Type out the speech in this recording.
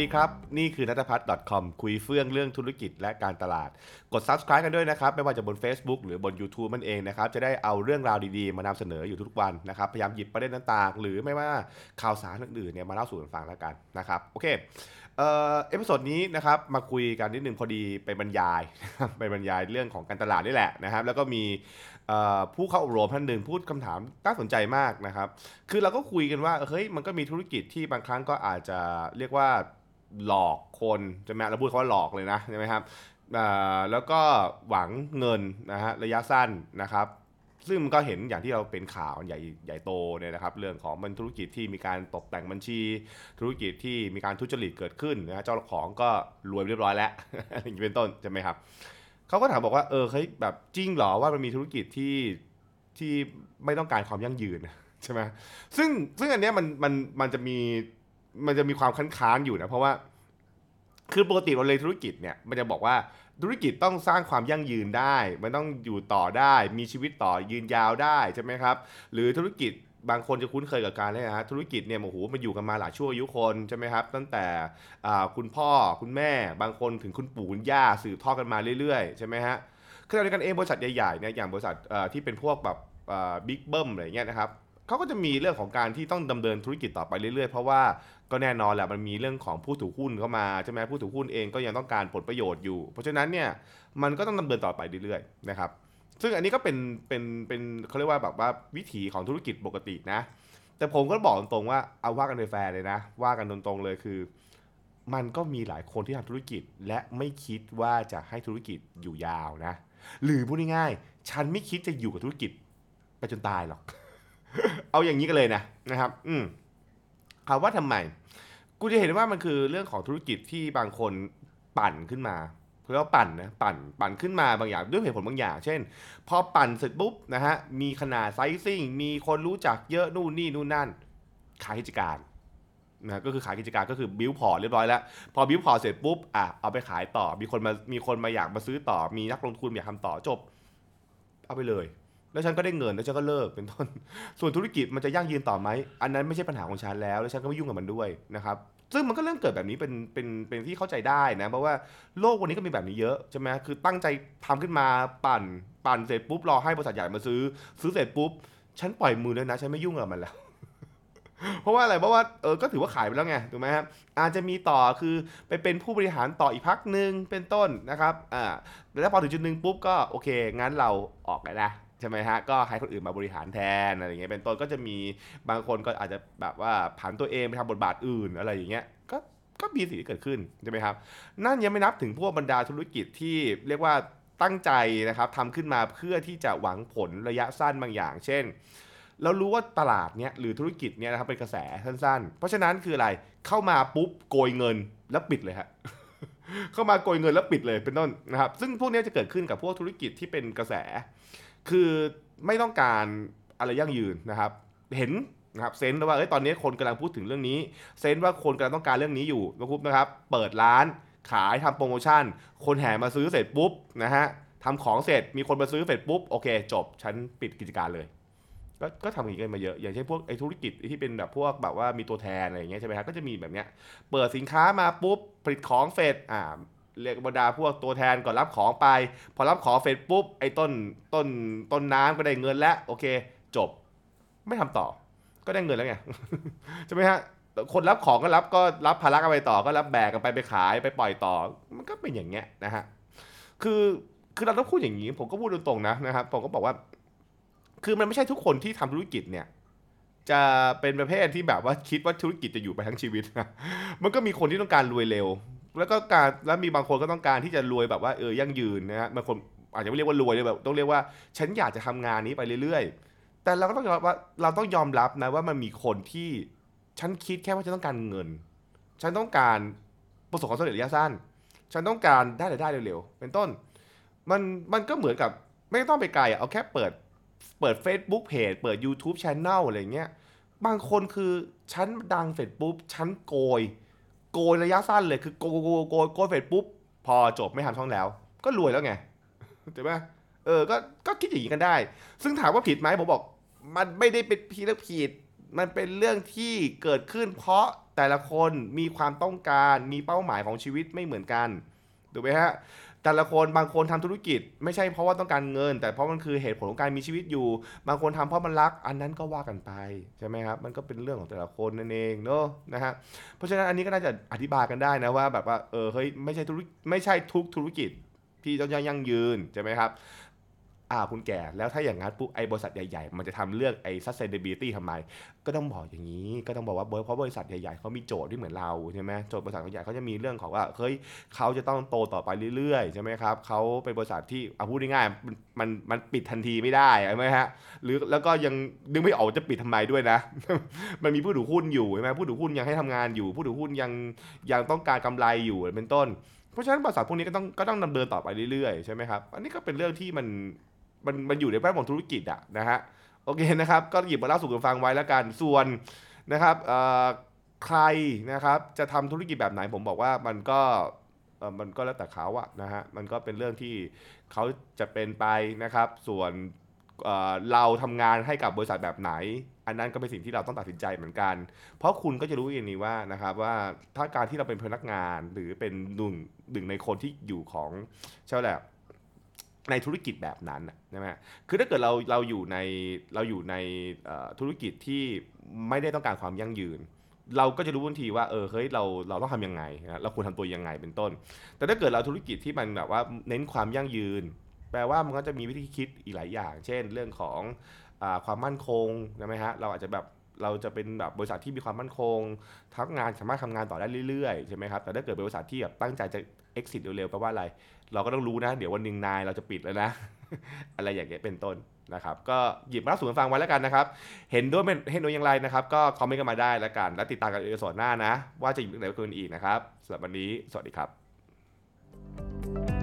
ดีครับ นี่คือนัทพัฒน์ .com คุยเฟื่องเรื่องธุรกิจและการตลาด กด subscribe กันด้วยนะครับ ไม่ว่าจะบน Facebook หรือบน YouTube มันเองนะครับ จะได้เอาเรื่องราวดีๆ มานำเสนออยู่ทุกวันนะครับ พยายามหยิบประเด็นต่างๆ หรือไม่ว่าข่าวสารอื่นๆเนี่ยมาเล่าสู่กันฟังแล้วกันนะครับ โอเค episode นี้นะครับมาคุยกันนิดนึงพอดีไปบรรยายไปบรรยายเรื่องของการตลาดนี่แหละนะครับ แล้วก็มีผู้เข้าอบรมท่านหนึ่งพูดคำถามน่าสนใจมากนะครับ คือเราก็คุยกันว่าเฮ้ยมันก็มีธุรกิจที่บางครั้งก็อาจจะเรียกว่า หลอกคนใช่ไหมเราพูดคำว่าหลอกเลยนะใช่ไหมครับแล้วก็หวังเงินนะฮะระยะสั้นนะครับซึ่งมันก็เห็นอย่างที่เราเป็นข่าวใหญ่ใหญ่โตเนี่ยนะครับเรื่องของมันธุรกิจที่มีการตกแต่งบัญชี ธุรกิจที่มีการทุจริตเกิดขึ้นนะฮะเจ้าของก็รวยเรียบร้อยแล้วอย่างนี้เป็นต้นใช่ไหมครับเขาก็ถามบอกว่าเออเฮ้ยแบบจริงเหรอว่ามันมีธุรกิจที่ที่ไม่ต้องการความยั่งยืนใช่ไหมซึ่งซึ่งอันเนี้ยมันมันมันจะมี มันจะมีความคันค้านอยู่นะ เพราะว่า คือปกติเราเลยธุรกิจเนี่ย มันจะบอกว่าธุรกิจต้องสร้างความยั่งยืนได้ มันต้องอยู่ต่อได้ มีชีวิตต่อยืนยาวได้ใช่ไหมครับ หรือธุรกิจบางคนจะคุ้นเคยกับการเลยนะฮะธุรกิจเนี่ยโอ้โหมันอยู่กันมาหลายชั่วอายุคนใช่ไหมครับ ตั้งแต่คุณพ่อคุณแม่ บางคนถึงคุณปู่คุณย่าสืบทอดกันมาเรื่อยๆใช่ไหมฮะขณะเดียวกันเองบริษัทใหญ่ๆเนี่ยอย่างบริษัทที่เป็นพวกแบบบิ๊กเบิ้มอะไรเงี้ยนะครับ เขาก็จะมีเรื่องของการที่ต้องดำเนินธุรกิจต่อไปเรื่อยๆ เพราะว่าก็แน่นอนแหละมันมีเรื่องของผู้ถือหุ้นเข้ามาใช่ไหมผู้ถือหุ้นเองก็ยังต้องการผลประโยชน์อยู่ เพราะฉะนั้นเนี่ยมันก็ต้องดำเนินต่อไปเรื่อยๆนะครับซึ่งอันนี้ก็เป็นเป็นเป็นเขาเรียกว่าแบบว่าวิถีของธุรกิจปกตินะ แต่ผมก็บอกตรงๆว่าเอาว่ากันโดยแฟร์เลยนะ ว่ากันตรงๆเลยคือ มันก็มีหลายคนที่ทำธุรกิจ และไม่คิดว่าจะให้ธุรกิจอยู่ยาวนะ หรือพูดง่ายๆฉันไม่คิดจะอยู่กับธุรกิจไปจนตายหรอก เอาอย่างนี้กันเลยนะนะครับ อืมถามว่าทำไม กูจะเห็นว่ามันคือเรื่องของธุรกิจที่บางคนปั่นขึ้นมาเพื่อว่าปั่นนะปั่นปั่นขึ้นมาบางอย่างด้วยเหตุผลบางอย่าง เช่น พอปั่นเสร็จปุ๊บนะฮะมีขนาดไซซิ่ง มีคนรู้จักเยอะนู่นนี่นู่นนั่น ขายกิจการนะก็คือขายกิจการก็คือ build port เรียบร้อยแล้ว พอ build port เสร็จปุ๊บอะเอาไปขายต่อมีคนมามีคนมาอยากมาซื้อต่อมีนักลงทุนอยากทำต่อจบ เอาไปเลย แล้วฉันก็ได้เงินแล้วฉันก็เลิกเป็นต้น ส่วนธุรกิจมันจะยั่งยืนต่อไหม อันนั้นไม่ใช่ปัญหาของฉันแล้ว แล้วฉันก็ไม่ยุ่งกับมันด้วยนะครับ ซึ่งมันก็เรื่องเกิดแบบนี้เป็นเป็นเป็นที่เข้าใจได้นะเพราะว่าโลกวันนี้ก็มีแบบนี้เยอะใช่ไหมคือตั้งใจทำขึ้นมาปั่นปั่นเสร็จปุ๊บรอให้บริษัทใหญ่มาซื้อ ซื้อเสร็จปุ๊บฉันปล่อยมือเลยนะฉันไม่ยุ่งกับมันแล้วเพราะว่าอะไรเพราะว่าเออก็ถือว่าขายไปแล้วไงถูกไหมครับอาจจะมีต่อคือไปเป็นผู้บริหารต่ออีกพักหนึ่งเป็นต้นนะครับอ่าแล้วพอถึงจุดหนึ่งปุ๊บก็โอเคงั้นเราออกกันนะ ใช่ไหมฮะ ก็ให้คนอื่นมาบริหารแทนอะไรอย่างเงี้ย เป็นต้นก็จะมีบางคนก็อาจจะแบบว่าผันตัวเองไปทำบทบาทอื่นอะไรอย่างเงี้ย ก็ก็มีสิ่งที่เกิดขึ้นใช่ไหมครับ นั่นยังไม่นับถึงพวกบรรดาธุรกิจที่เรียกว่าตั้งใจนะครับทำขึ้นมาเพื่อที่จะหวังผลระยะสั้นบางอย่าง เช่น เรารู้ว่าตลาดเนี้ยหรือธุรกิจเนี้ยนะครับเป็นกระแสสั้นๆ เพราะฉะนั้นคืออะไร เข้ามาปุ๊บโกยเงินแล้วปิดเลยฮะเข้ามาโกยเงินแล้วปิดเลยเป็นต้นนะครับ ซึ่งพวกนี้จะเกิดขึ้นกับพวกธุรกิจที่เป็นกระแส คือไม่ต้องการอะไรยั่งยืนนะครับ เห็นนะครับเซนส์ว่าเอ้ยตอนนี้คนกำลังพูดถึงเรื่องนี้เซนส์ว่าคนกำลังต้องการเรื่องนี้อยู่นะครับนะครับ เปิดร้านขายทำโปรโมชั่น คนแห่มาซื้อเสร็จปุ๊บนะฮะทำของเสร็จมีคนมาซื้อเสร็จปุ๊บโอเค จบฉันปิดกิจการเลย ก็ก็ทำอย่างนี้กันมาเยอะอย่างเช่นพวกไอ้ธุรกิจที่เป็นแบบพวกแบบว่ามีตัวแทนอะไรอย่างเงี้ยใช่ไหมครับก็จะมีแบบเนี้ยเปิดสินค้ามาปุ๊บผลิตของเสร็จอ่า เรียกบรรดาพวกตัวแทนก่อนรับของไป พอรับของเสร็จปุ๊บไอ้ต้นต้นต้นน้ำก็ได้เงินแล้วโอเค จบ ไม่ทำต่อ ก็ได้เงินแล้วไงใช่ไหมฮะคนรับของก็รับก็รับภาระกันไปต่อก็รับแบกกันไปไปขายไปปล่อยต่อ มันก็เป็นอย่างเงี้ยนะฮะคือคือเราต้องพูดอย่างนี้ ผมก็พูดตรงๆนะนะครับผมก็บอกว่า คือมันไม่ใช่ทุกคนที่ทำธุรกิจเนี่ย จะเป็นประเภทที่แบบว่าคิดว่าธุรกิจจะอยู่ไปทั้งชีวิตนะมันก็มีคนที่ต้องการรวยเร็ว แล้วก็การแล้วมีบางคนก็ต้องการที่จะรวยแบบว่าเออยั่งยืนนะฮะบางคนอาจจะไม่เรียกว่ารวยเลยแบบต้องเรียกว่าฉันอยากจะทำงานนี้ไปเรื่อยๆ แต่เราก็ต้องยอมรับว่าเราต้องยอมรับนะว่ามันมีคนที่ฉันคิดแค่ว่าฉันต้องการเงิน ฉันต้องการประสบความสำเร็จระยะสั้น ฉันต้องการได้รายได้เร็วๆ เป็นต้น มันมันก็เหมือนกับไม่ต้องไปไกลอะเอาแค่เปิดเปิด Facebook Page เปิด YouTube Channel อะไรเงี้ย บางคนคือฉันดังเสร็จปุ๊บ ฉันโกย โกยระยะสั้นเลยคือโกยโกยโกยโกยเสร็จปุ๊บ พอจบไม่ทำช่องแล้ว ก็รวยแล้วไงถูกไหมเออก็ก็คิดอย่างนี้กันได้ ซึ่งถามว่าผิดไหมผมบอก มันไม่ได้เป็นพีเรื่องผิด มันเป็นเรื่องที่เกิดขึ้นเพราะแต่ละคนมีความต้องการมีเป้าหมายของชีวิตไม่เหมือนกัน ถูกไหมฮะแต่ละคนบางคนทำธุรกิจ ไม่ใช่เพราะว่าต้องการเงิน แต่เพราะมันคือเหตุผลของการมีชีวิตอยู่ บางคนทำเพราะมันรัก อันนั้นก็ว่ากันไปใช่ไหมครับมันก็เป็นเรื่องของแต่ละคนนั่นเองเนอะนะฮะเพราะฉะนั้นอันนี้ก็น่าจะอธิบายกันได้นะว่าแบบว่าเออเฮ้ยไม่ใช่ธุรกิจไม่ใช่ทุกธุรกิจที่ต้องยั่งยืนใช่ไหมครับ อ่าคุณแก่แล้วถ้าอย่างนั้นปุ๊บไอ้บริษัทใหญ่ๆ มันจะทำเรื่องไอ้ sustainability ทำไม ก็ต้องบอกอย่างนี้ก็ต้องบอกว่าเพราะบริษัทใหญ่ๆเขามีโจทย์ที่เหมือนเราใช่ไหมโจทย์บริษัทใหญ่เขาจะมีเรื่องของว่าเฮ้ยเขาจะต้องโตต่อไปเรื่อยๆใช่ไหมครับเขาเป็นบริษัทที่เอาพูดง่ายๆมันมันปิดทันทีไม่ได้ใช่ไหมฮะหรือแล้วก็ยังนึกไม่ออกจะปิดทำไมด้วยนะ มันมีผู้ถือหุ้นอยู่ใช่ไหมผู้ถือหุ้นยังให้ทำงานอยู่ ผู้ถือหุ้นยังยังต้องการกำไรอยู่เป็นต้น เพราะฉะนั้นบริษัทพวกนี้ก็ต้องก็ต้องดำเนินต่อไปเรื่อยๆใช่ไหมครับอันนี้ก็เป็นเรื่องที่มัน มันมันอยู่ในแวดวงธุรกิจอะนะฮะโอเคนะครับ ก็หยิบมาเล่าสู่กันฟังไว้แล้วกันส่วนนะครับใครนะครับจะทำธุรกิจแบบไหนผมบอกว่ามันก็มันก็แล้วแต่เขาอะนะฮะมันก็เป็นเรื่องที่เขาจะเป็นไปนะครับ ส่วนเเราทำงานให้กับบริษัทแบบไหน อันนั้นก็เป็นสิ่งที่เราต้องตัดสินใจเหมือนกัน เพราะคุณก็จะรู้อย่างนี้ว่านะครับว่าถ้าการที่เราเป็นพนักงานหรือเป็นหนึ่งหนึ่งในคนที่อยู่ของเช่าแหละ ในธุรกิจแบบนั้นใช่ไหมคือถ้าเกิดเราเราอยู่ในเราอยู่ในธุรกิจที่ไม่ได้ต้องการความยั่งยืน เราก็จะรู้ทันทีว่าเออเฮ้ยเราเราต้องทำยังไงนะเราควรทำตัวยังไงเป็นต้น แต่ถ้าเกิดเราธุรกิจที่มันแบบว่าเน้นความยั่งยืน แปลว่ามันก็จะมีวิธีคิดอีกหลายอย่าง เช่น เรื่องของอความมั่นคงใช่ไหมฮะเราอาจจะแบบ เราจะเป็นแบบบริษัทที่มีความมั่นคงทั้งงานสามารถทำงานต่อได้เรื่อยๆใช่ไหมครับแต่ถ้าเกิดเป็นบริษัทที่แบบตั้งใจจะ exit เร็วๆแปลว่าอะไร เราก็ต้องรู้นะ เดี๋ยววันหนึ่งนายเราจะปิดแล้วนะ อะไรอย่างเงี้ยเป็นต้นนะครับ ก็หยิบมาเล่าสู่กันฟังไว้แล้วกันนะครับ เห็นด้วยไม่เห็นด้วยอย่างไรนะครับ ก็คอมเมนต์กันมาได้แล้วกัน แล้วติดตามกันในส่วนหน้านะ ว่าจะหยิบเรื่องไหนมาคุยกันอีกนะครับสำหรับวันนี้สวัสดีครับ